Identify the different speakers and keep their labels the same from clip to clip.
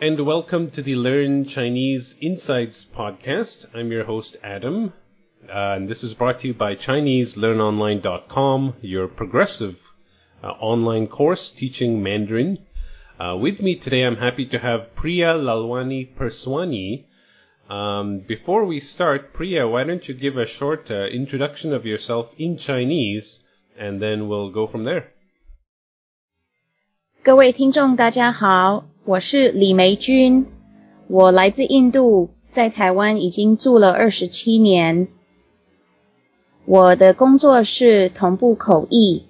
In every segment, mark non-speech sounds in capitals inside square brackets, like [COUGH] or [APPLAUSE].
Speaker 1: and welcome to the Learn Chinese Insights podcast. I'm your host, Adam, uh, and this is brought to you by ChineseLearnOnline.com, your progressive uh, online course teaching Mandarin. Uh, with me today, I'm happy to have Priya Lalwani Purswaney. Um, before we start, Priya, why don't you give a short uh, introduction of yourself in Chinese, and then we'll go from there.
Speaker 2: 各位听众，大家好，我是李梅君，我来自印度，在台湾已经住了二十七年。我的工作是同步口译。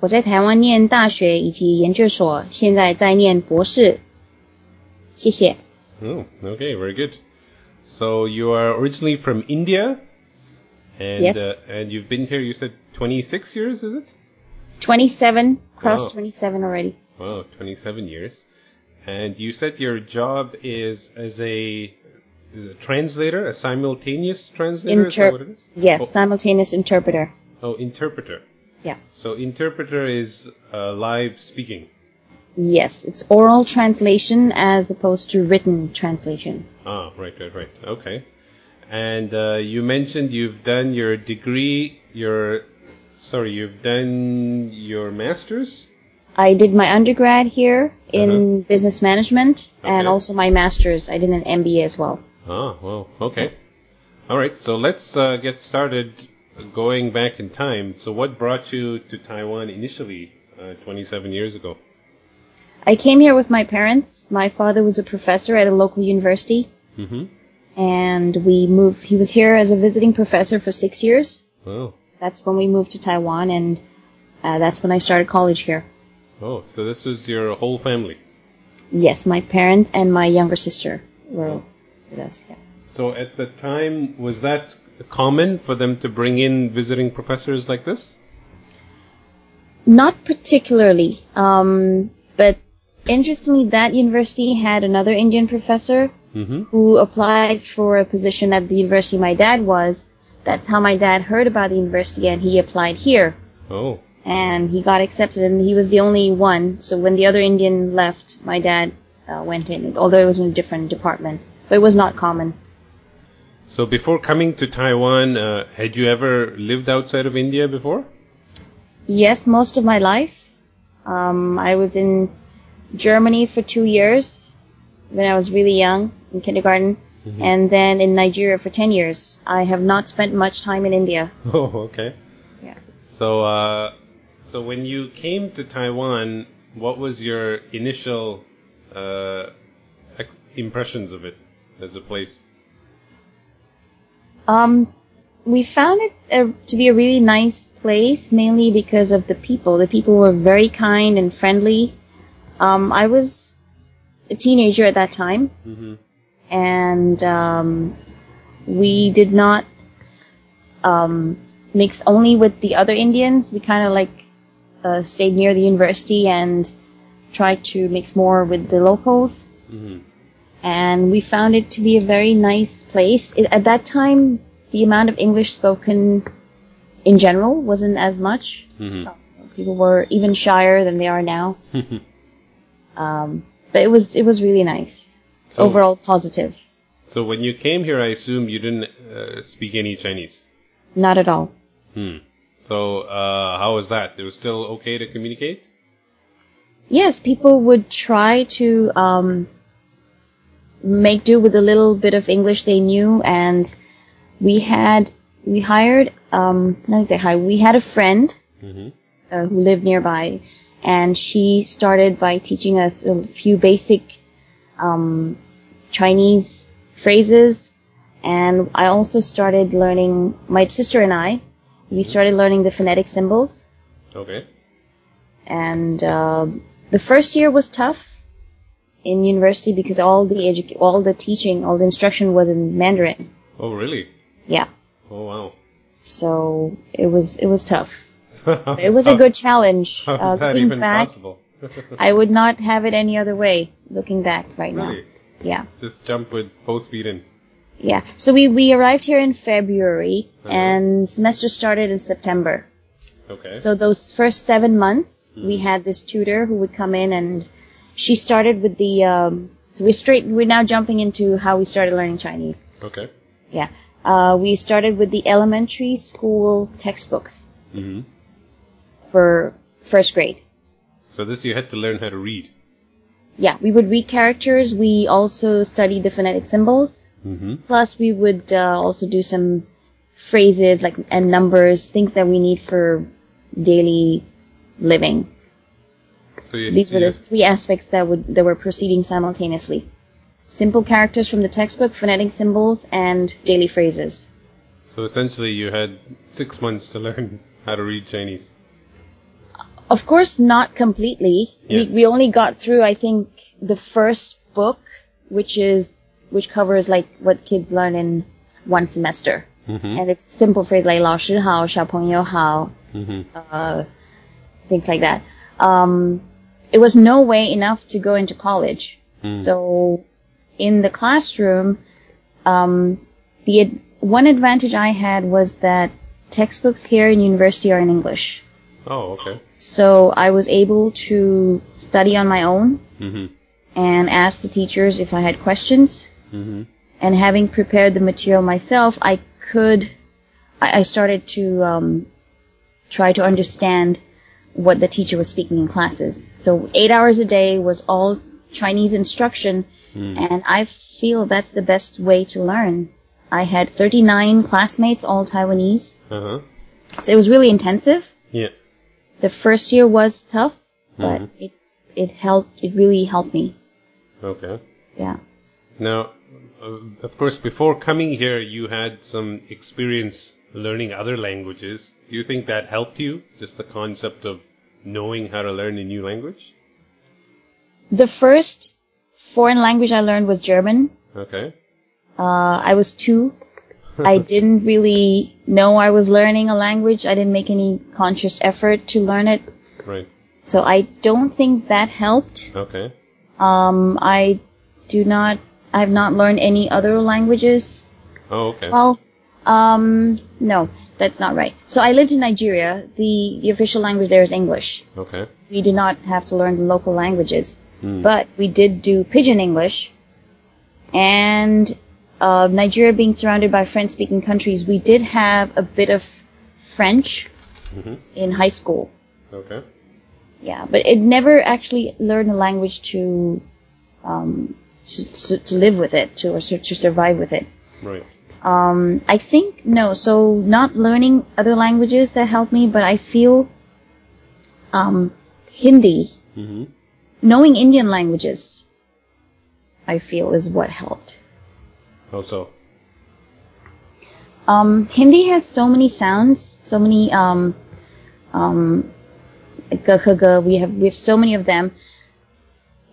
Speaker 2: 我在台湾念大学以及研究所，现在在念博士。谢谢。
Speaker 1: Oh, okay, very good. So you are originally from India, and
Speaker 2: Yes.
Speaker 1: uh, and you've been here. You said 26 years, is it?
Speaker 2: Twenty-seven, crossed
Speaker 1: Wow.
Speaker 2: twenty-seven already.
Speaker 1: Wow, 27 years. And you said your job is as a, is a translator, a simultaneous translator. is that
Speaker 2: Inter-
Speaker 1: what it is?
Speaker 2: Yes,
Speaker 1: Oh,
Speaker 2: simultaneous interpreter.
Speaker 1: oh, interpreter.
Speaker 2: Yeah.
Speaker 1: So interpreter is uh, live speaking.
Speaker 2: Yes, it's oral translation as opposed to written translation.
Speaker 1: Ah, right, right, right. Okay. And uh, you mentioned you've done your degree, your sorry, you've done your master's.
Speaker 2: I did my undergrad here in
Speaker 1: Uh-huh.
Speaker 2: business management and also my master's. I did an MBA as well.
Speaker 1: Ah, well, okay. All right, so let's uh, get started going back in time. So, what brought you to Taiwan initially, uh, 27 years ago?
Speaker 2: I came here with my parents. My father was a professor at a local university
Speaker 1: Mm-hmm.
Speaker 2: and we moved. He was here as a visiting professor for six years.
Speaker 1: Oh,
Speaker 2: That's when we moved to Taiwan and uh, that's when I started college here.
Speaker 1: Oh, so this was your whole family.
Speaker 2: Yes, my parents and my younger sister were with us. Yeah.
Speaker 1: So, at the time, was that common for them to bring in visiting professors like this?
Speaker 2: Not particularly, um, but interestingly, that university had another Indian professor
Speaker 1: Mm-hmm.
Speaker 2: who applied for a position at the university my dad was. That's how my dad heard about the university and he applied here.
Speaker 1: Oh,
Speaker 2: And he got accepted and he was the only one. So when the other Indian left, my dad uh, went in, although it was in a different department. But it was not common.
Speaker 1: so before coming to Taiwan, uh, had you ever lived outside of India before?
Speaker 2: Yes, most of my life. Um, I was in Germany for two years when I was really young in kindergarten. And then in Nigeria for 10 years. I have not spent much time in India. [LAUGHS]
Speaker 1: Oh, okay.
Speaker 2: Yeah.
Speaker 1: So, uh, so when you came to Taiwan, what was your initial uh, ex- impressions of it as a place?
Speaker 2: Um, we found it uh, to be a really nice place, mainly because of the people. The people were very kind and friendly. Um, I was a teenager at that time,
Speaker 1: Mm-hmm.
Speaker 2: and um, we did not um, mix only with the other Indians. We kind of like uh, stayed near the university and tried to mix more with the locals.
Speaker 1: Mm-hmm.
Speaker 2: and we found it to be a very nice place. It, at that time, the amount of English spoken in general wasn't as much.
Speaker 1: Mm-hmm.
Speaker 2: People were even shyer than they are now. [LAUGHS] Um, but it was it was really nice.
Speaker 1: So-
Speaker 2: Overall positive.
Speaker 1: so when you came here, I assume you didn't uh, speak any Chinese.
Speaker 2: Not at all.
Speaker 1: Hmm. So uh, how was that? It was still okay to communicate?
Speaker 2: Yes, people would try to um, make do with a little bit of English they knew, and we had we hired um, not say hi. We had a friend
Speaker 1: Mm-hmm.
Speaker 2: uh, who lived nearby, and she started by teaching us a few basic um, Chinese phrases, and I also started learning. My sister and I, we started learning the phonetic symbols,
Speaker 1: Okay.
Speaker 2: and uh, the first year was tough in university because all the edu- all the teaching, all the instruction was in Mandarin.
Speaker 1: Oh, really?
Speaker 2: Yeah,
Speaker 1: Oh, wow.
Speaker 2: so it was it was tough. [LAUGHS] It was a good challenge.
Speaker 1: How's
Speaker 2: Uh,
Speaker 1: that even
Speaker 2: back,
Speaker 1: possible?
Speaker 2: I would not have it any other way. Looking back right now,
Speaker 1: really?
Speaker 2: yeah,
Speaker 1: Just jump with both feet in.
Speaker 2: Yeah. So we we arrived here in February,
Speaker 1: Uh-huh.
Speaker 2: and semester started in September. Okay. So those first seven months, we
Speaker 1: Mhm.
Speaker 2: had this tutor who would come in and she started with the um, so we're straight we're now jumping into how we started learning Chinese.
Speaker 1: Okay.
Speaker 2: Yeah. Uh, we started with the elementary school textbooks
Speaker 1: hmm
Speaker 2: for first grade.
Speaker 1: So this you had to learn how to read.
Speaker 2: Yeah, we would read characters. We also studied the phonetic symbols.
Speaker 1: Mm-hmm.
Speaker 2: Plus, we would uh, also do some phrases like and numbers, things that we need for daily living.
Speaker 1: So, you,
Speaker 2: So these were the three aspects that would that were proceeding simultaneously: simple characters from the textbook, phonetic symbols, and daily phrases.
Speaker 1: so essentially you had six months to learn [LAUGHS] how to read Chinese.
Speaker 2: Of course, not completely. We,
Speaker 1: Yeah.
Speaker 2: we only got through, I think, the first book, which is which covers like what kids learn in one semester,
Speaker 1: Mm-hmm.
Speaker 2: and it's simple phrases like 老师好,小朋友好,
Speaker 1: Mm-hmm.
Speaker 2: uh, things like that. Um, it was no way enough to go into college.
Speaker 1: Mm.
Speaker 2: So, in the classroom, um, the ad- one advantage I had was that textbooks here in university are in English.
Speaker 1: Oh, okay.
Speaker 2: So I was able to study on my own
Speaker 1: Mm-hmm.
Speaker 2: and ask the teachers if I had questions.
Speaker 1: Mm-hmm.
Speaker 2: And having prepared the material myself, I could, I, I started to um, try to understand what the teacher was speaking in classes. So eight hours a day was all Chinese instruction,
Speaker 1: Mm.
Speaker 2: and I feel that's the best way to learn. I had 39 classmates, all Taiwanese,
Speaker 1: Uh-huh.
Speaker 2: so it was really intensive.
Speaker 1: Yeah.
Speaker 2: The first year was tough, but
Speaker 1: Mhm.
Speaker 2: it it helped. It really helped me.
Speaker 1: Okay.
Speaker 2: Yeah.
Speaker 1: Now, uh, of course, before coming here, you had some experience learning other languages. Do you think that helped you? Just the concept of knowing how to learn a new language?
Speaker 2: The first foreign language I learned was German.
Speaker 1: Okay.
Speaker 2: Uh, I was two. I [LAUGHS] didn't really know I was learning a language. I didn't make any conscious effort to learn it.
Speaker 1: Right.
Speaker 2: So I don't think that helped.
Speaker 1: Okay.
Speaker 2: Um, I do not, I have not learned any other languages.
Speaker 1: Oh, okay.
Speaker 2: Well, um, no, that's not right. So I lived in Nigeria. The, the official language there is English.
Speaker 1: Okay.
Speaker 2: We did not have to learn the local languages.
Speaker 1: Hmm.
Speaker 2: but we did do pidgin English. And uh, Nigeria being surrounded by French speaking countries, we did have a bit of French
Speaker 1: Mhm.
Speaker 2: in high school.
Speaker 1: Okay.
Speaker 2: Yeah, but it never actually learned a language to um, to, to, to live with it, to or to survive with it.
Speaker 1: Right.
Speaker 2: Um, I think no. So not learning other languages that helped me, but I feel um, Hindi,
Speaker 1: Mm-hmm.
Speaker 2: knowing Indian languages, I feel is what helped.
Speaker 1: How so?
Speaker 2: Um, Hindi has so many sounds, so many um, um, g, k, g, we have we have so many of them.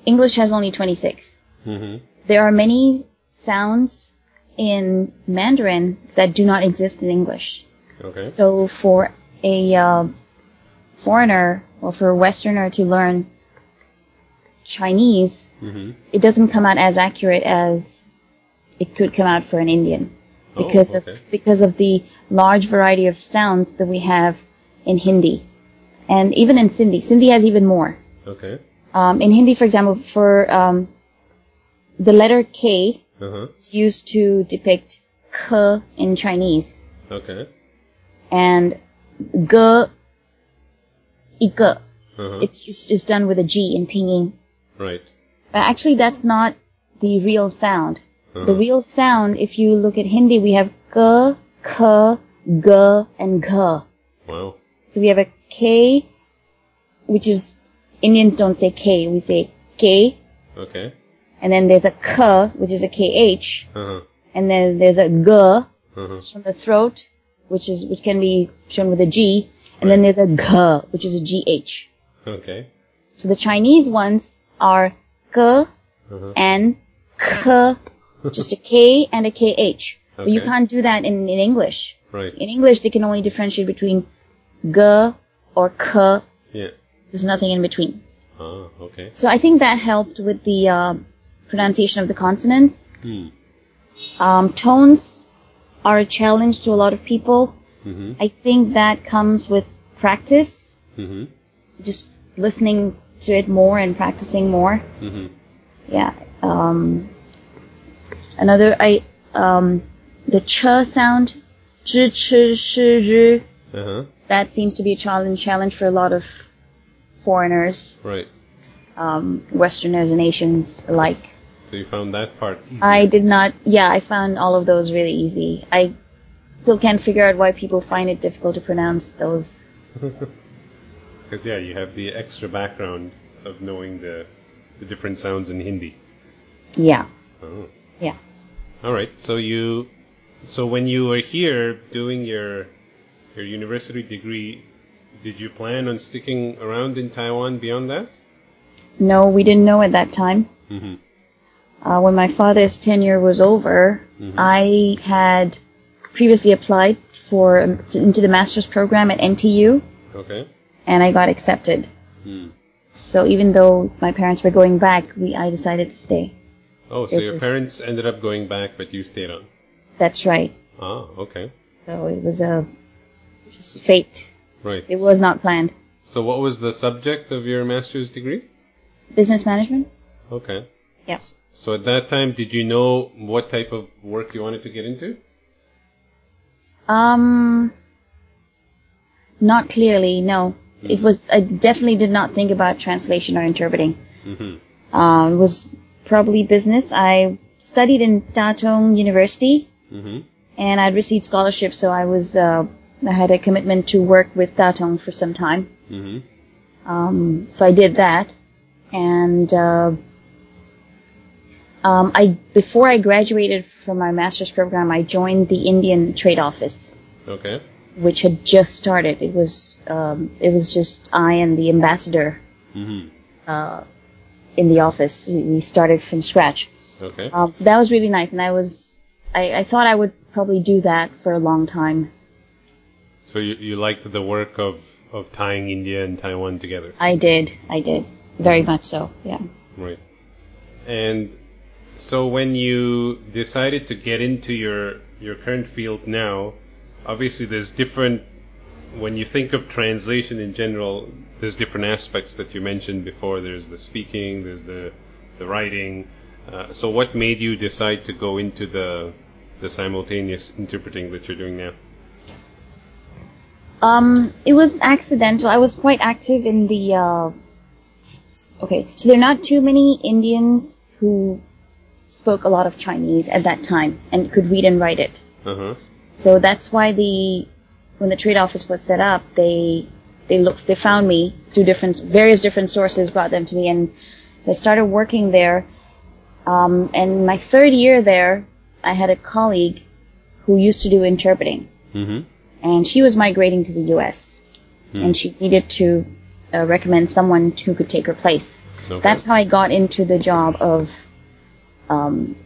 Speaker 2: English has only twenty six.
Speaker 1: Mm-hmm.
Speaker 2: There are many sounds in Mandarin that do not exist in English.
Speaker 1: Okay.
Speaker 2: So for a uh, foreigner or for a Westerner to learn Chinese,
Speaker 1: Mm-hmm.
Speaker 2: it doesn't come out as accurate as it could come out for an Indian
Speaker 1: Oh,
Speaker 2: because
Speaker 1: okay.
Speaker 2: of because of the large variety of sounds that we have in Hindi, and even in Sindhi. Sindhi has even more.
Speaker 1: Okay.
Speaker 2: Um, in Hindi, for example, for um, the letter K
Speaker 1: Uh-huh.
Speaker 2: is used to depict k in Chinese,
Speaker 1: Okay.
Speaker 2: and g, ik.
Speaker 1: Uh-huh.
Speaker 2: It's just it's done with a G in Pinyin.
Speaker 1: right.
Speaker 2: But actually, that's not the real sound. The real sound, if you look at Hindi, we have g, k, g, and g.
Speaker 1: Wow.
Speaker 2: So we have a K, which is Indians don't say K, we say K,
Speaker 1: Okay.
Speaker 2: and then there's a K, which is a KH,
Speaker 1: Uh-huh.
Speaker 2: and then there's a G
Speaker 1: Uh-huh.
Speaker 2: from the throat, which is which can be shown with a G, and then there's a G, which is a GH.
Speaker 1: Okay.
Speaker 2: So the Chinese ones are K
Speaker 1: Uh-huh.
Speaker 2: and K, just a K and a KH. But you can't do that in, in English.
Speaker 1: Right.
Speaker 2: In English, they can only differentiate between G or K.
Speaker 1: Yeah.
Speaker 2: There's nothing in between.
Speaker 1: Ah, okay.
Speaker 2: So I think that helped with the uh, pronunciation of the consonants.
Speaker 1: Hmm.
Speaker 2: Um, tones are a challenge to a lot of people.
Speaker 1: Mm-hmm.
Speaker 2: I think that comes with practice,
Speaker 1: Mm-hmm.
Speaker 2: just listening to it more and practicing more.
Speaker 1: Mm-hmm.
Speaker 2: Yeah. Um, Another I um the ch sound, ch ch
Speaker 1: ch. Uh-huh.
Speaker 2: That seems to be a challenge challenge for a lot of foreigners,
Speaker 1: right?
Speaker 2: Um, Westerners and Asians alike.
Speaker 1: So you found that part easy.
Speaker 2: I did not. Yeah, I found all of those really easy. I still can't figure out why people find it difficult to pronounce those. [LAUGHS]
Speaker 1: Because yeah, you have the extra background of knowing the the different sounds in Hindi.
Speaker 2: Yeah.
Speaker 1: Oh.
Speaker 2: Yeah.
Speaker 1: All right. So you, so when you were here doing your your university degree, did you plan on sticking around in Taiwan beyond that?
Speaker 2: No, we didn't know at that time.
Speaker 1: Mm-hmm.
Speaker 2: Uh, when my father's tenure was over,
Speaker 1: Mhm.
Speaker 2: I had previously applied for um, into the master's program at NTU,
Speaker 1: Okay.
Speaker 2: and I got accepted.
Speaker 1: Hmm.
Speaker 2: So even though my parents were going back, we I decided to stay.
Speaker 1: Oh, so
Speaker 2: It
Speaker 1: your
Speaker 2: was-
Speaker 1: parents ended up going back, but you stayed on.
Speaker 2: That's right.
Speaker 1: Ah, okay.
Speaker 2: So it was a just fate.
Speaker 1: Right.
Speaker 2: It was not planned.
Speaker 1: So what was the subject of your master's degree?
Speaker 2: Business management.
Speaker 1: Okay.
Speaker 2: Yeah.
Speaker 1: So at that time, did you know what type of work you wanted to get into?
Speaker 2: Um, not clearly. No, it was. I definitely did not think about translation or interpreting.
Speaker 1: Mm-hmm.
Speaker 2: Um, it was probably business. I studied in Tatung University,
Speaker 1: Mm-hmm.
Speaker 2: and I'd received scholarship, so I was. Uh, I had a commitment to work with Tatung for some time.
Speaker 1: Mm-hmm.
Speaker 2: Um, so I did that, and uh, um, I before I graduated from my master's program, I joined the Indian Trade Office,
Speaker 1: Okay.
Speaker 2: which had just started. It was um, it was just I and the ambassador
Speaker 1: Mm-hmm.
Speaker 2: uh, in the office. We started from scratch.
Speaker 1: Okay.
Speaker 2: Um, so that was really nice, and I was I, I thought I would probably do that for a long time.
Speaker 1: So you, you liked the work of, of tying India and Taiwan together.
Speaker 2: I did, I did, very much so. Yeah.
Speaker 1: Right. And so when you decided to get into your your current field now, obviously there's different when you think of translation in general, there's different aspects that you mentioned before. There's the speaking, there's the the writing. Uh, so what made you decide to go into the the simultaneous interpreting that you're doing now?
Speaker 2: Um, it was accidental. I was quite active in the. Uh, okay, so there are not too many Indians who spoke a lot of Chinese at that time and could read and write it.
Speaker 1: Uh huh.
Speaker 2: So that's why the when the trade office was set up, they they looked they found me through different various different sources, brought them to me, and so I started working there. Um, and my third year there, I had a colleague who used to do interpreting
Speaker 1: Mm-hmm.
Speaker 2: and she was migrating to the U.S.
Speaker 1: Hmm.
Speaker 2: and she needed to uh, recommend someone who could take her place.
Speaker 1: Okay.
Speaker 2: That's how I got into the job of, um,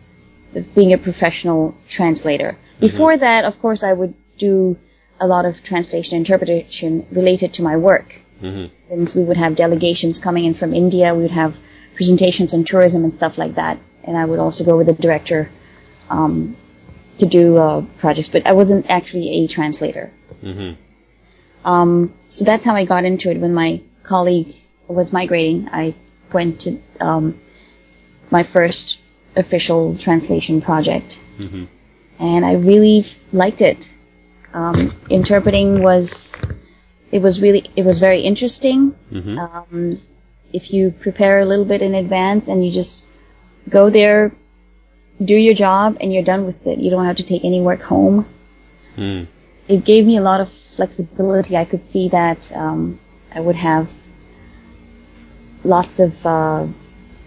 Speaker 2: of being a professional translator. Before that, of course, I would do a lot of translation interpretation related to my work.
Speaker 1: Mm-hmm.
Speaker 2: Since we would have delegations coming in from India, we would have presentations on tourism and stuff like that, and I would also go with the director um, to do uh, projects. But I wasn't actually a translator.
Speaker 1: Mm-hmm.
Speaker 2: Um, so that's how I got into it. When my colleague was migrating, I went to um, my first official translation project,
Speaker 1: Mm-hmm.
Speaker 2: and I really liked it. Um, interpreting was it was really it was very interesting.
Speaker 1: Mm-hmm.
Speaker 2: Um, if you prepare a little bit in advance and you just go there, do your job, and you're done with it. You don't have to take any work home
Speaker 1: Mm.
Speaker 2: it gave me a lot of flexibility. I could see that um, I would have lots of uh,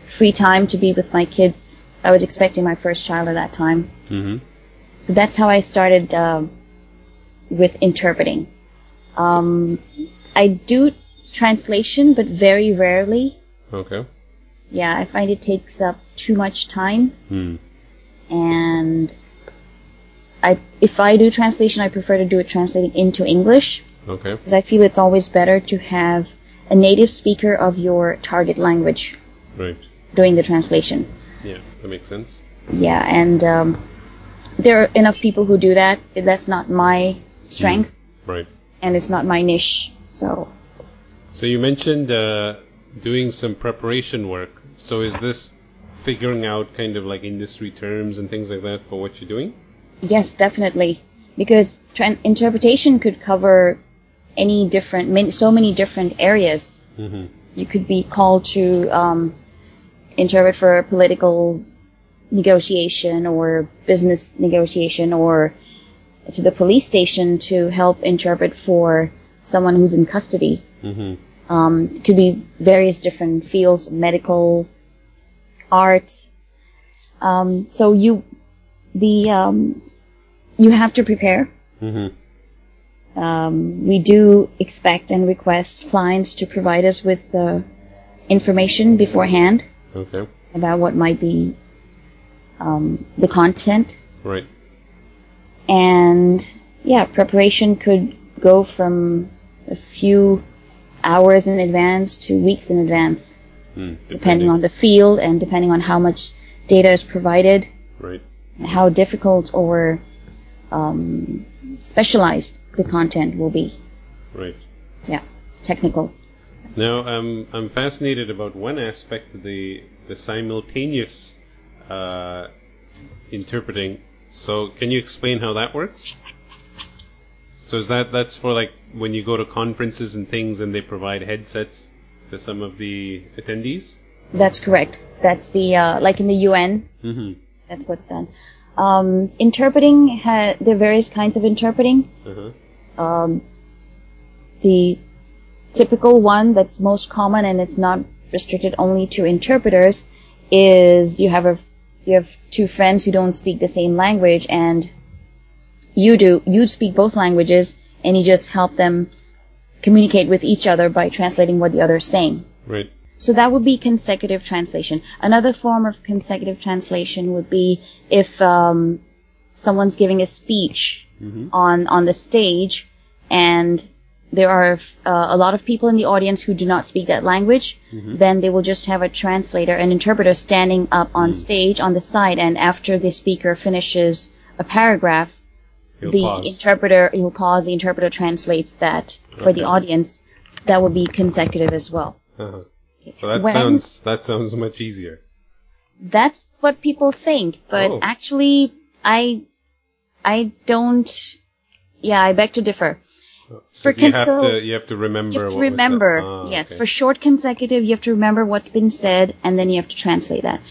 Speaker 2: free time to be with my kids. I was expecting my first child at that time.
Speaker 1: Mm-hmm.
Speaker 2: So that's how I started um, with interpreting. Um, I do translation, but very rarely.
Speaker 1: Okay.
Speaker 2: Yeah, I find it takes up too much time,
Speaker 1: Mm.
Speaker 2: and I if I do translation, I prefer to do it translating into English.
Speaker 1: Okay.
Speaker 2: because I feel it's always better to have a native speaker of your target language
Speaker 1: Right.
Speaker 2: doing the translation.
Speaker 1: Yeah, that makes sense.
Speaker 2: Yeah, and um, there are enough people who do that. That's not my strength,
Speaker 1: Right.
Speaker 2: and it's not my niche. So
Speaker 1: So you mentioned uh, doing some preparation work. So is this figuring out kind of like industry terms and things like that for what you're doing?
Speaker 2: Yes, definitely. Because tran interpretation could cover any different, many, so many different areas.
Speaker 1: Mm-hmm.
Speaker 2: You could be called to um, interpret for political negotiation or business negotiation or to the police station to help interpret for someone who's in custody.
Speaker 1: Mm-hmm.
Speaker 2: Um, it could be various different fields, medical, art. Um, so you, the, um, you have to prepare.
Speaker 1: Mm-hmm.
Speaker 2: Um, we do expect and request clients to provide us with uh, information beforehand
Speaker 1: Okay.
Speaker 2: about what might be um, the content.
Speaker 1: Right.
Speaker 2: And yeah, preparation could go from a few hours in advance to weeks in advance,
Speaker 1: Mm,
Speaker 2: depending on the field and depending on how much data is provided,
Speaker 1: Right.
Speaker 2: how difficult or um, specialized the content will be.
Speaker 1: Right.
Speaker 2: Yeah, technical.
Speaker 1: Now, um, I'm fascinated about one aspect of the the simultaneous uh, interpreting. So, can you explain how that works? So, is that that's for like when you go to conferences and things, and they provide headsets to some of the attendees?
Speaker 2: That's correct. That's the uh, like in the UN.
Speaker 1: Mm-hmm.
Speaker 2: That's what's done. Um, interpreting ha- there are various kinds of interpreting.
Speaker 1: Uh-huh.
Speaker 2: Um, the typical one that's most common and it's not restricted only to interpreters is you have a you have two friends who don't speak the same language and you do you speak both languages and you just help them communicate with each other by translating what the other is saying.
Speaker 1: Right.
Speaker 2: So that would be consecutive translation. Another form of consecutive translation would be if um, someone's giving a speech
Speaker 1: Mhm.
Speaker 2: on on the stage, and there are uh, a lot of people in the audience who do not speak that language. Then they will just have a translator, an interpreter, standing up on stage on the side, and after the speaker finishes a paragraph,
Speaker 1: He'll
Speaker 2: the
Speaker 1: pause.
Speaker 2: interpreter he'll pause. The interpreter translates that for the audience. That would be consecutive as well.
Speaker 1: uh-huh. So that
Speaker 2: When-
Speaker 1: sounds that sounds much easier.
Speaker 2: That's what people think, but
Speaker 1: Oh.
Speaker 2: actually, I, I don't. Yeah, I beg to differ. For
Speaker 1: you have to you have to remember.
Speaker 2: You have to
Speaker 1: what was said.
Speaker 2: remember.
Speaker 1: Ah,
Speaker 2: yes,
Speaker 1: okay.
Speaker 2: for short consecutive, you have to remember what's been said, and then you have to translate that.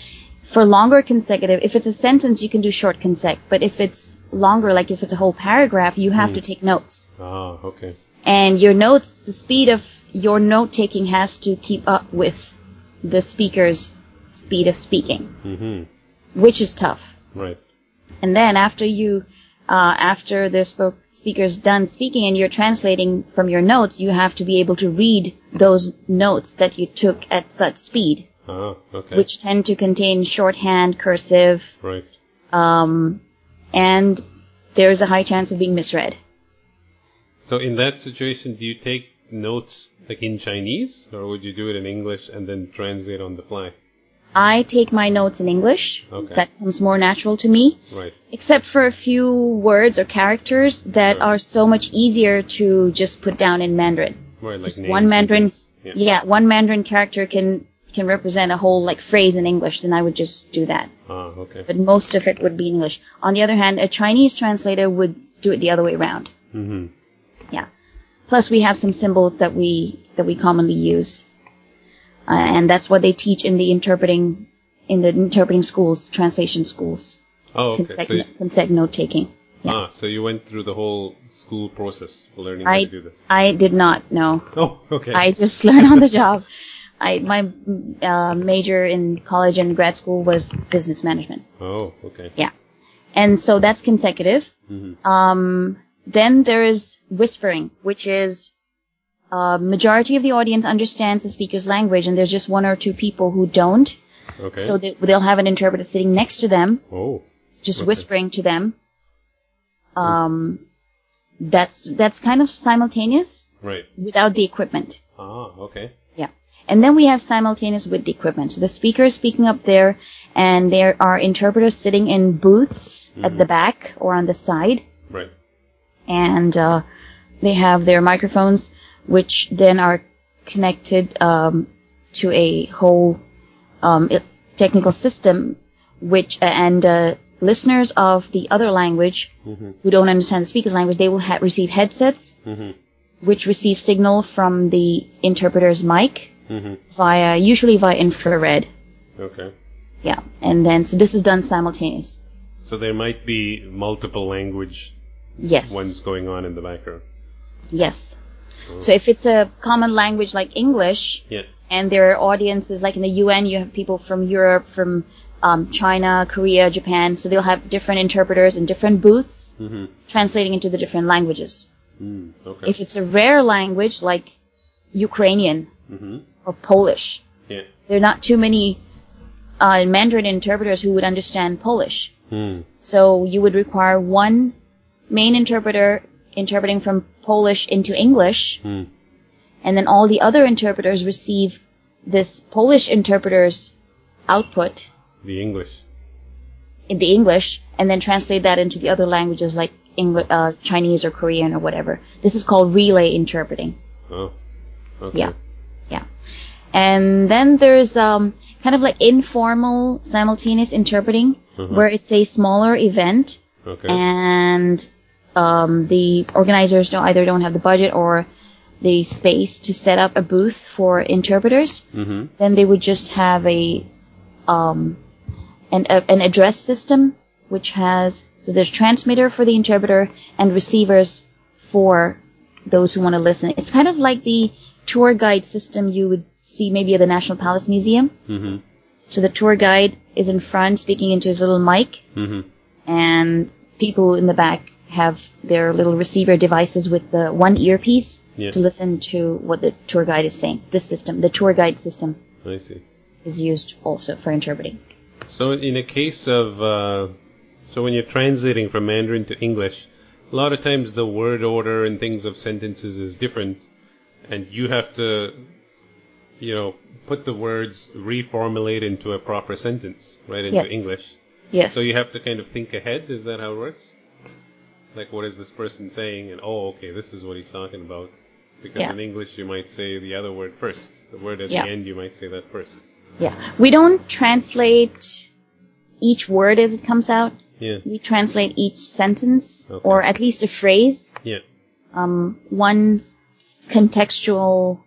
Speaker 2: For longer consecutive, if it's a sentence, you can do short consec. But if it's longer, like if it's a whole paragraph, you have to take notes.
Speaker 1: Ah, okay.
Speaker 2: And your notes, the speed of your note taking has to keep up with the speaker's speed of speaking,
Speaker 1: Mm-hmm.
Speaker 2: which is tough.
Speaker 1: Right.
Speaker 2: And then after you, uh, after the spoke, speaker's done speaking and you're translating from your notes, you have to be able to read those notes that you took at such speed,
Speaker 1: Ah, okay.
Speaker 2: which tend to contain shorthand, cursive,
Speaker 1: right.
Speaker 2: um, and there's a high chance of being misread.
Speaker 1: So in that situation, do you take notes like in Chinese, or would you do it in English and then translate on the fly?
Speaker 2: I take my notes in English.
Speaker 1: Okay.
Speaker 2: That comes more natural to me.
Speaker 1: Right.
Speaker 2: except for a few words or characters that
Speaker 1: Sure.
Speaker 2: are so much easier to just put down in Mandarin.
Speaker 1: Right. Like
Speaker 2: Just one Mandarin.
Speaker 1: Yeah.
Speaker 2: yeah, one Mandarin character can can represent a whole like phrase in English. Then I would just do that.
Speaker 1: Ah, okay.
Speaker 2: But most of it would be in English. On the other hand, a Chinese translator would do it the other way around.
Speaker 1: Mm-hmm.
Speaker 2: Yeah. Plus, we have some symbols that we that we commonly use, uh, and that's what they teach in the interpreting in the interpreting schools, translation schools,
Speaker 1: Oh, okay.
Speaker 2: consec,
Speaker 1: So you,
Speaker 2: consec note taking. Yeah.
Speaker 1: ah, so you went through the whole school process learning how
Speaker 2: I
Speaker 1: to do this.
Speaker 2: I did not know. [LAUGHS]
Speaker 1: Oh, okay.
Speaker 2: I just [LAUGHS] learned on the job. I my uh, major in college and grad school was business management.
Speaker 1: oh, okay.
Speaker 2: Yeah, and so that's consecutive.
Speaker 1: Mhm.
Speaker 2: Um, then there is whispering, which is uh, majority of the audience understands the speaker's language, and there's just one or two people who don't.
Speaker 1: Okay.
Speaker 2: So they, they'll have an interpreter sitting next to them,
Speaker 1: oh,
Speaker 2: just
Speaker 1: Okay.
Speaker 2: whispering to them. Um, that's that's kind of simultaneous
Speaker 1: right.
Speaker 2: without the equipment.
Speaker 1: Ah, okay.
Speaker 2: Yeah. And then we have simultaneous with the equipment. So the speaker is speaking up there, and there are interpreters sitting in booths at the back or on the side,
Speaker 1: Right.
Speaker 2: and uh, they have their microphones, which then are connected um, to a whole um, technical system, which uh, and uh, listeners of the other language who don't understand the speaker's language, they will ha- receive headsets
Speaker 1: Mhm.
Speaker 2: which receive signal from the interpreter's mic
Speaker 1: Mhm.
Speaker 2: via usually via infrared.
Speaker 1: Okay.
Speaker 2: Yeah, and then so this is done simultaneous.
Speaker 1: So there might be multiple language
Speaker 2: Yes.
Speaker 1: ones going on in the background.
Speaker 2: Yes. So if it's a common language like English,
Speaker 1: Yeah.
Speaker 2: and there are audiences like in the UN, you have people from Europe, from um, China, Korea, Japan, so they'll have different interpreters in different booths
Speaker 1: Mhm.
Speaker 2: translating into the different languages.
Speaker 1: Mm, okay.
Speaker 2: If it's a rare language like Ukrainian
Speaker 1: Mhm.
Speaker 2: or Polish,
Speaker 1: Yeah.
Speaker 2: there are not too many uh, Mandarin interpreters who would understand Polish.
Speaker 1: Mm.
Speaker 2: So you would require one main interpreter interpreting from Polish into English,
Speaker 1: Mm.
Speaker 2: and then all the other interpreters receive this Polish interpreter's output
Speaker 1: The English.
Speaker 2: in the English, and then translate that into the other languages like English, uh, Chinese or Korean or whatever. This is called relay interpreting.
Speaker 1: Oh. Okay.
Speaker 2: Yeah. Yeah. And then there's um, kind of like informal simultaneous interpreting,
Speaker 1: Mhm.
Speaker 2: where it's a smaller event
Speaker 1: Okay.
Speaker 2: and um, the organizers don't either don't have the budget or the space to set up a booth for interpreters.
Speaker 1: mm-hmm.
Speaker 2: Then they would just have a um, an, a, an address system which has so there's transmitter for the interpreter and receivers for those who want to listen. It's kind of like the tour guide system you would see maybe at the National Palace Museum.
Speaker 1: Mm-hmm.
Speaker 2: So the tour guide is in front speaking into his little mic
Speaker 1: Mm-hmm.
Speaker 2: and people in the back have their little receiver devices with the one earpiece
Speaker 1: Yeah.
Speaker 2: to listen to what the tour guide is saying. This system, the tour guide system,
Speaker 1: I see.
Speaker 2: is used also for interpreting.
Speaker 1: So in a case of, uh, so when you're translating from Mandarin to English, a lot of times the word order and things of sentences is different, and you have to, you know, put the words reformulate into a proper sentence, right, into
Speaker 2: Yes.
Speaker 1: English.
Speaker 2: Yes.
Speaker 1: So you have to kind of think ahead. Is that how it works? Like, what is this person saying? And oh, okay, this is what he's talking about. Because
Speaker 2: Yeah.
Speaker 1: in English, you might say the other word first. The word at
Speaker 2: Yeah.
Speaker 1: the end, you might say that first.
Speaker 2: yeah. We don't translate each word as it comes out.
Speaker 1: Yeah.
Speaker 2: We translate each sentence
Speaker 1: Okay.
Speaker 2: or at least a phrase,
Speaker 1: Yeah.
Speaker 2: um, one contextual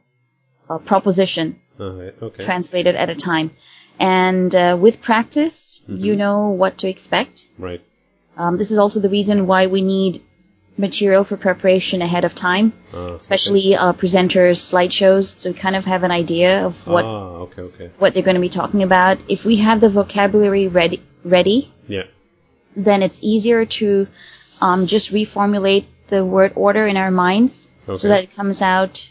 Speaker 2: uh, proposition
Speaker 1: All right. Okay.
Speaker 2: translated at a time. And uh, with practice, you know what to expect.
Speaker 1: right.
Speaker 2: Um, this is also the reason why we need material for preparation ahead of time,
Speaker 1: Uh,
Speaker 2: especially uh, presenters' slideshows, so we kind of have an idea of what
Speaker 1: Ah, okay, okay.
Speaker 2: what they're going to be talking about. If we have the vocabulary ready, ready,
Speaker 1: Yeah.
Speaker 2: then it's easier to um, just reformulate the word order in our minds
Speaker 1: Okay.
Speaker 2: so that it comes out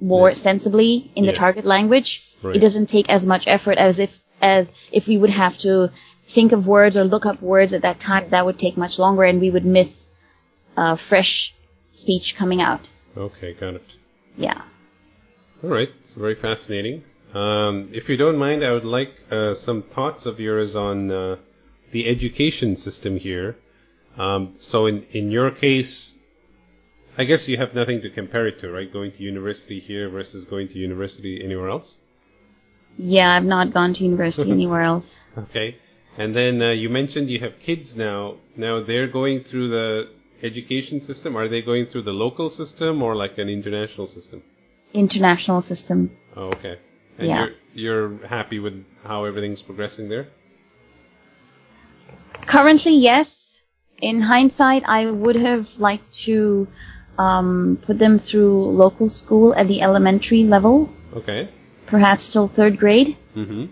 Speaker 2: more
Speaker 1: Yeah.
Speaker 2: sensibly in the target language.
Speaker 1: Right.
Speaker 2: It doesn't take as much effort as if as if we would have to think of words or look up words at that time. That would take much longer, and we would miss uh, fresh speech coming out.
Speaker 1: Okay, got it.
Speaker 2: Yeah.
Speaker 1: All right. It's very fascinating. Um, if you don't mind, I would like uh, some thoughts of yours on uh, the education system here. Um, so, in in your case, I guess you have nothing to compare it to, right? Going to university here versus going to university anywhere else.
Speaker 2: Yeah, I've not gone to university [LAUGHS] anywhere else.
Speaker 1: Okay. And then uh, you mentioned you have kids now. Now they're going through the education system. Are they going through the local system or like an international system?
Speaker 2: International system.
Speaker 1: Oh, okay. And
Speaker 2: Yeah.
Speaker 1: you're you're happy with how everything's progressing there?
Speaker 2: Currently, yes. In hindsight, I would have liked to um, put them through local school at the elementary level,
Speaker 1: Okay.
Speaker 2: perhaps till third grade,
Speaker 1: Mm-hmm.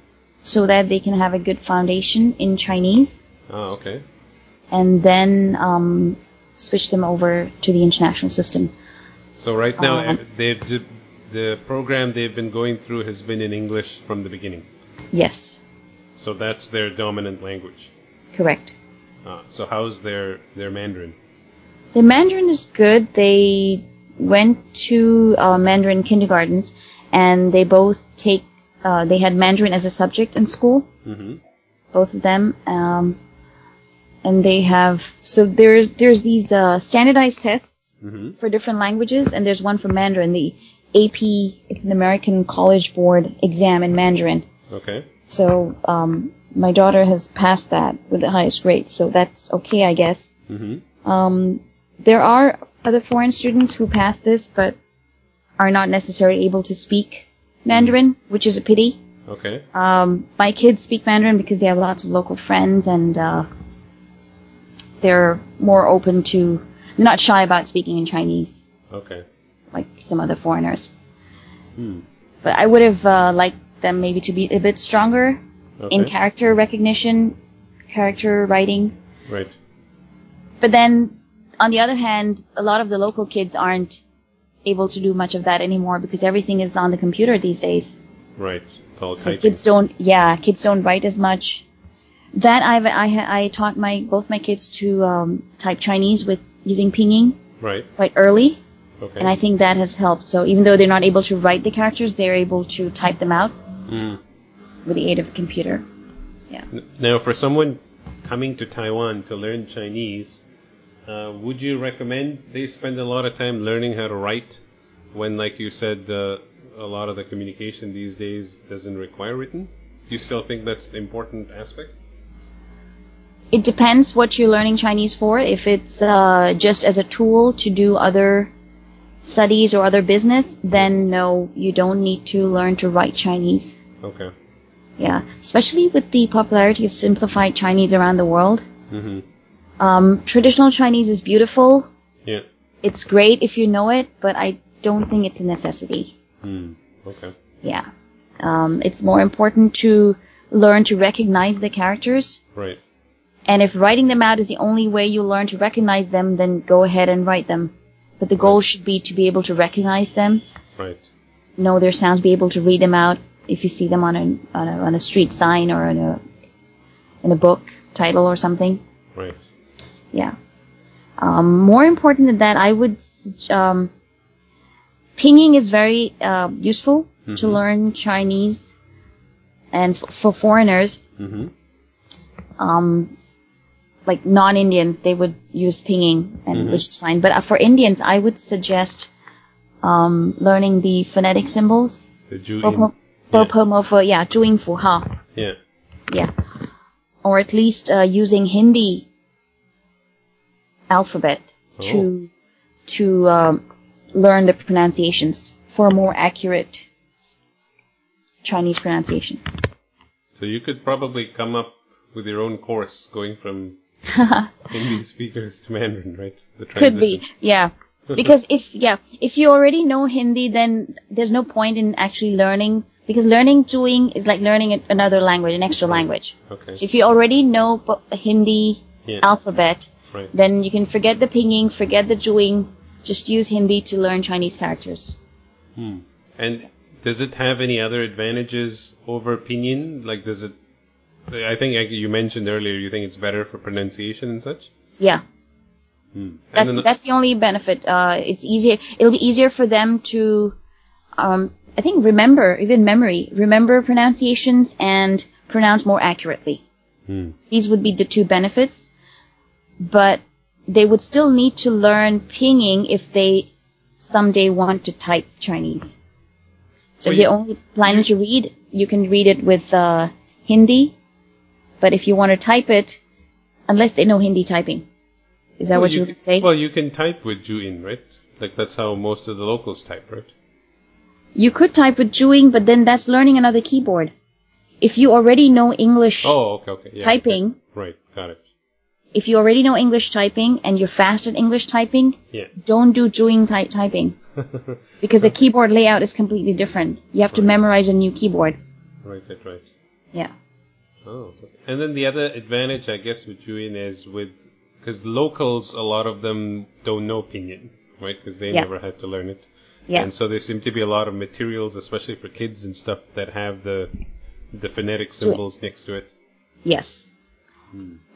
Speaker 2: So that they can have a good foundation in Chinese,
Speaker 1: Ah, okay.
Speaker 2: and then um, switch them over to the international system.
Speaker 1: So right now,
Speaker 2: Um,
Speaker 1: they've the, program they've been going through has been in English from the beginning.
Speaker 2: Yes,
Speaker 1: So that's their dominant language.
Speaker 2: correct.
Speaker 1: Ah, so how's their their Mandarin?
Speaker 2: The Mandarin is good. They went to uh, Mandarin kindergartens, and they both take. Uh, they had Mandarin as a subject in school.
Speaker 1: Mm-hmm.
Speaker 2: both of them. Um, and they have so there's there's these uh, standardized tests
Speaker 1: Mm-hmm.
Speaker 2: for different languages, and there's one for Mandarin, the AP. It's an American College Board exam in Mandarin.
Speaker 1: Okay.
Speaker 2: So um, my daughter has passed that with the highest grade, so that's okay, I guess.
Speaker 1: Mm-hmm.
Speaker 2: Um, there are other foreign students who pass this, but are not necessarily able to speak Mandarin, which is a pity.
Speaker 1: Okay.
Speaker 2: Um, my kids speak Mandarin because they have lots of local friends and uh, they're more open to, they're not shy about speaking in Chinese
Speaker 1: Okay.
Speaker 2: like some other foreigners.
Speaker 1: Hmm.
Speaker 2: But I would have uh, liked them maybe to be a bit stronger in character recognition, character writing.
Speaker 1: Right.
Speaker 2: But then, on the other hand, a lot of the local kids aren't able to do much of that anymore because everything is on the computer these days.
Speaker 1: Right. It's all
Speaker 2: So
Speaker 1: typing.
Speaker 2: kids don't, yeah, kids don't write as much. That I've, I, I taught my both my kids to um, type Chinese with using pinyin
Speaker 1: Right.
Speaker 2: quite early,
Speaker 1: Okay.
Speaker 2: and I think that has helped. So even though they're not able to write the characters, they're able to type them out
Speaker 1: Mm.
Speaker 2: with the aid of a computer.
Speaker 1: Yeah. Now, for someone coming to Taiwan to learn Chinese, uh, would you recommend they spend a lot of time learning how to write when, like you said, uh, a lot of the communication these days doesn't require written? Do you still think that's an important aspect?
Speaker 2: It depends what you're learning Chinese for. If it's uh, just as a tool to do other studies or other business, then no, you don't need to learn to write Chinese.
Speaker 1: Okay.
Speaker 2: Yeah, especially with the popularity of simplified Chinese around the world.
Speaker 1: Mm-hmm.
Speaker 2: Um, traditional Chinese is beautiful.
Speaker 1: Yeah.
Speaker 2: It's great if you know it, but I don't think it's a necessity.
Speaker 1: Hmm. Okay.
Speaker 2: Yeah. Um, it's more important to learn to recognize the characters.
Speaker 1: Right.
Speaker 2: And if writing them out is the only way you learn to recognize them, then go ahead and write them. But the goal should be to be able to recognize them,
Speaker 1: Right.
Speaker 2: know their sounds, be able to read them out if you see them on a on a, on a street sign or in a in a book title or something.
Speaker 1: Right
Speaker 2: yeah. Um, more important than that, I would um, pinyin is very uh, useful mm-hmm.
Speaker 1: to
Speaker 2: learn Chinese and f- for foreigners.
Speaker 1: Mm-hmm.
Speaker 2: Um, like non-Indians, they would use pinyin, and
Speaker 1: mm-hmm.
Speaker 2: which is fine. But uh, for Indians, I would suggest um, learning the phonetic symbols.
Speaker 1: The
Speaker 2: zhuyin. for yeah, zhuyin Fu Ha.
Speaker 1: Yeah.
Speaker 2: Yeah. Or at least uh, using Hindi alphabet to to um, learn the pronunciations for a more accurate Chinese pronunciation.
Speaker 1: So you could probably come up with your own course going from [LAUGHS] Hindi speakers to Mandarin, right? The
Speaker 2: Could be, yeah. [LAUGHS] Because if yeah, if you already know Hindi, then there's no point in actually learning because learning zhuyin is like learning another language, an extra language.
Speaker 1: Okay.
Speaker 2: So if you already know Hindi
Speaker 1: Yeah.
Speaker 2: alphabet,
Speaker 1: Right.
Speaker 2: then you can forget the pinyin, forget the zhuyin, just use Hindi to learn Chinese characters.
Speaker 1: Hmm. And does it have any other advantages over pinyin? Like, does it? I think you mentioned earlier, you think it's better for pronunciation and such.
Speaker 2: Yeah,
Speaker 1: Hmm.
Speaker 2: That's
Speaker 1: then-
Speaker 2: that's the only benefit. Uh, it's easier. It'll be easier for them to, um, I think, remember even memory, remember pronunciations and pronounce more accurately.
Speaker 1: Hmm.
Speaker 2: These would be the two benefits, but they would still need to learn pinyin if they someday want to type Chinese. So
Speaker 1: Well,
Speaker 2: if you're only planning to read, you can read it with uh, Hindi, but if you want to type it, unless they know Hindi typing, is that
Speaker 1: Well,
Speaker 2: what you
Speaker 1: can-
Speaker 2: would say?
Speaker 1: Well, you can type with zhuyin, right? Like that's how most of the locals type, right?
Speaker 2: you could type with zhuyin, but then that's learning another keyboard. If you already know English
Speaker 1: Oh, okay, okay. Yeah,
Speaker 2: typing,
Speaker 1: okay. Right, got it.
Speaker 2: If you already know English typing and you're fast at English typing,
Speaker 1: Yeah.
Speaker 2: don't do ty- typing [LAUGHS] because the keyboard layout is completely different. You have to memorize a new keyboard.
Speaker 1: right, right, right.
Speaker 2: Yeah.
Speaker 1: Oh, and then the other advantage, I guess, with zhuyin is with because locals, a lot of them don't know pinyin, right? Because they
Speaker 2: Yeah.
Speaker 1: never had to learn it.
Speaker 2: Yeah.
Speaker 1: And so there seem to be a lot of materials, especially for kids and stuff, that have the the phonetic symbols next to it.
Speaker 2: Yes.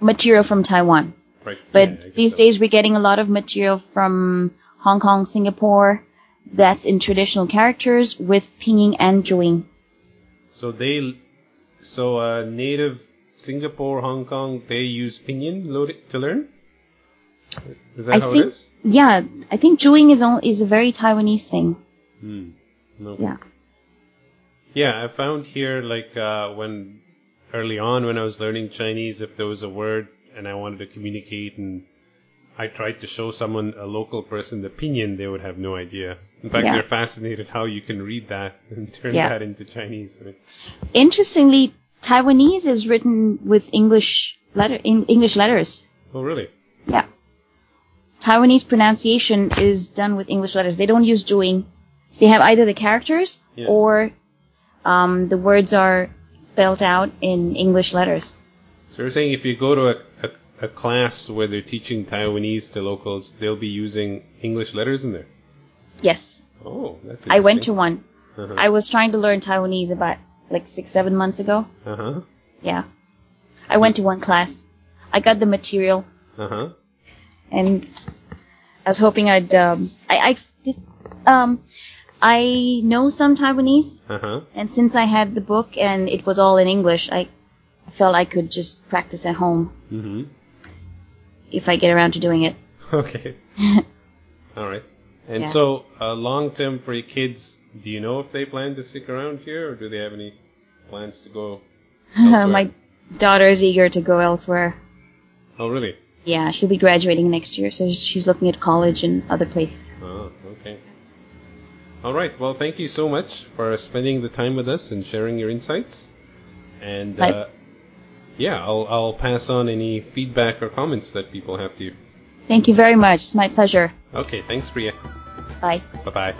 Speaker 2: Material from Taiwan.
Speaker 1: Right.
Speaker 2: But
Speaker 1: yeah,
Speaker 2: these
Speaker 1: so.
Speaker 2: days we're getting a lot of material from Hong Kong, Singapore, that's in traditional characters with pinyin and zhuyin.
Speaker 1: So they, so uh, native Singapore, Hong Kong, they use pinyin to learn. Is that
Speaker 2: I
Speaker 1: how
Speaker 2: think-
Speaker 1: it is?
Speaker 2: Yeah, I think zhuyin is only, is a very Taiwanese thing.
Speaker 1: Hmm.
Speaker 2: Yeah.
Speaker 1: Yeah, I found here like uh, when early on when I was learning Chinese, if there was a word and I wanted to communicate and I tried to show someone a local person the pinyin, they would have no idea. In fact,
Speaker 2: Yeah.
Speaker 1: they're fascinated how you can read that [LAUGHS] and turn
Speaker 2: Yeah.
Speaker 1: that into Chinese.
Speaker 2: Interestingly, Taiwanese is written with English letter in English letters.
Speaker 1: Oh, really?
Speaker 2: Yeah. Taiwanese pronunciation is done with English letters. They don't use zhuyin. They have either the characters
Speaker 1: Yeah.
Speaker 2: or um, the words are spelled out in English letters.
Speaker 1: So you're saying if you go to a, a, a class where they're teaching Taiwanese to locals, they'll be using English letters in there?
Speaker 2: Yes.
Speaker 1: Oh, that's
Speaker 2: I went to one.
Speaker 1: Uh-huh.
Speaker 2: I was trying to learn Taiwanese about like six, seven months ago.
Speaker 1: Uh-huh.
Speaker 2: Yeah. I went to one class. I got the material
Speaker 1: Uh-huh.
Speaker 2: and I was hoping I'd, um, I, I just, um, I know some Taiwanese
Speaker 1: Uh-huh.
Speaker 2: and since I had the book and it was all in English, I felt I could just practice at home
Speaker 1: Mm-hmm.
Speaker 2: if I get around to doing it. [LAUGHS]
Speaker 1: Okay. [LAUGHS] All right. And
Speaker 2: Yeah.
Speaker 1: so, uh, long term for your kids, do you know if they plan to stick around here, or do they have any plans to go? [LAUGHS]
Speaker 2: My daughter is eager to go elsewhere.
Speaker 1: Oh, really?
Speaker 2: Yeah, she'll be graduating next year, so she's looking at college and other places.
Speaker 1: Oh, okay. All right. Well, thank you so much for spending the time with us and sharing your insights. And uh, yeah, I'll I'll pass on any feedback or comments that people have to you.
Speaker 2: Thank you very much. It's my pleasure.
Speaker 1: Okay. Thanks, Priya.
Speaker 2: Bye.
Speaker 1: Bye bye.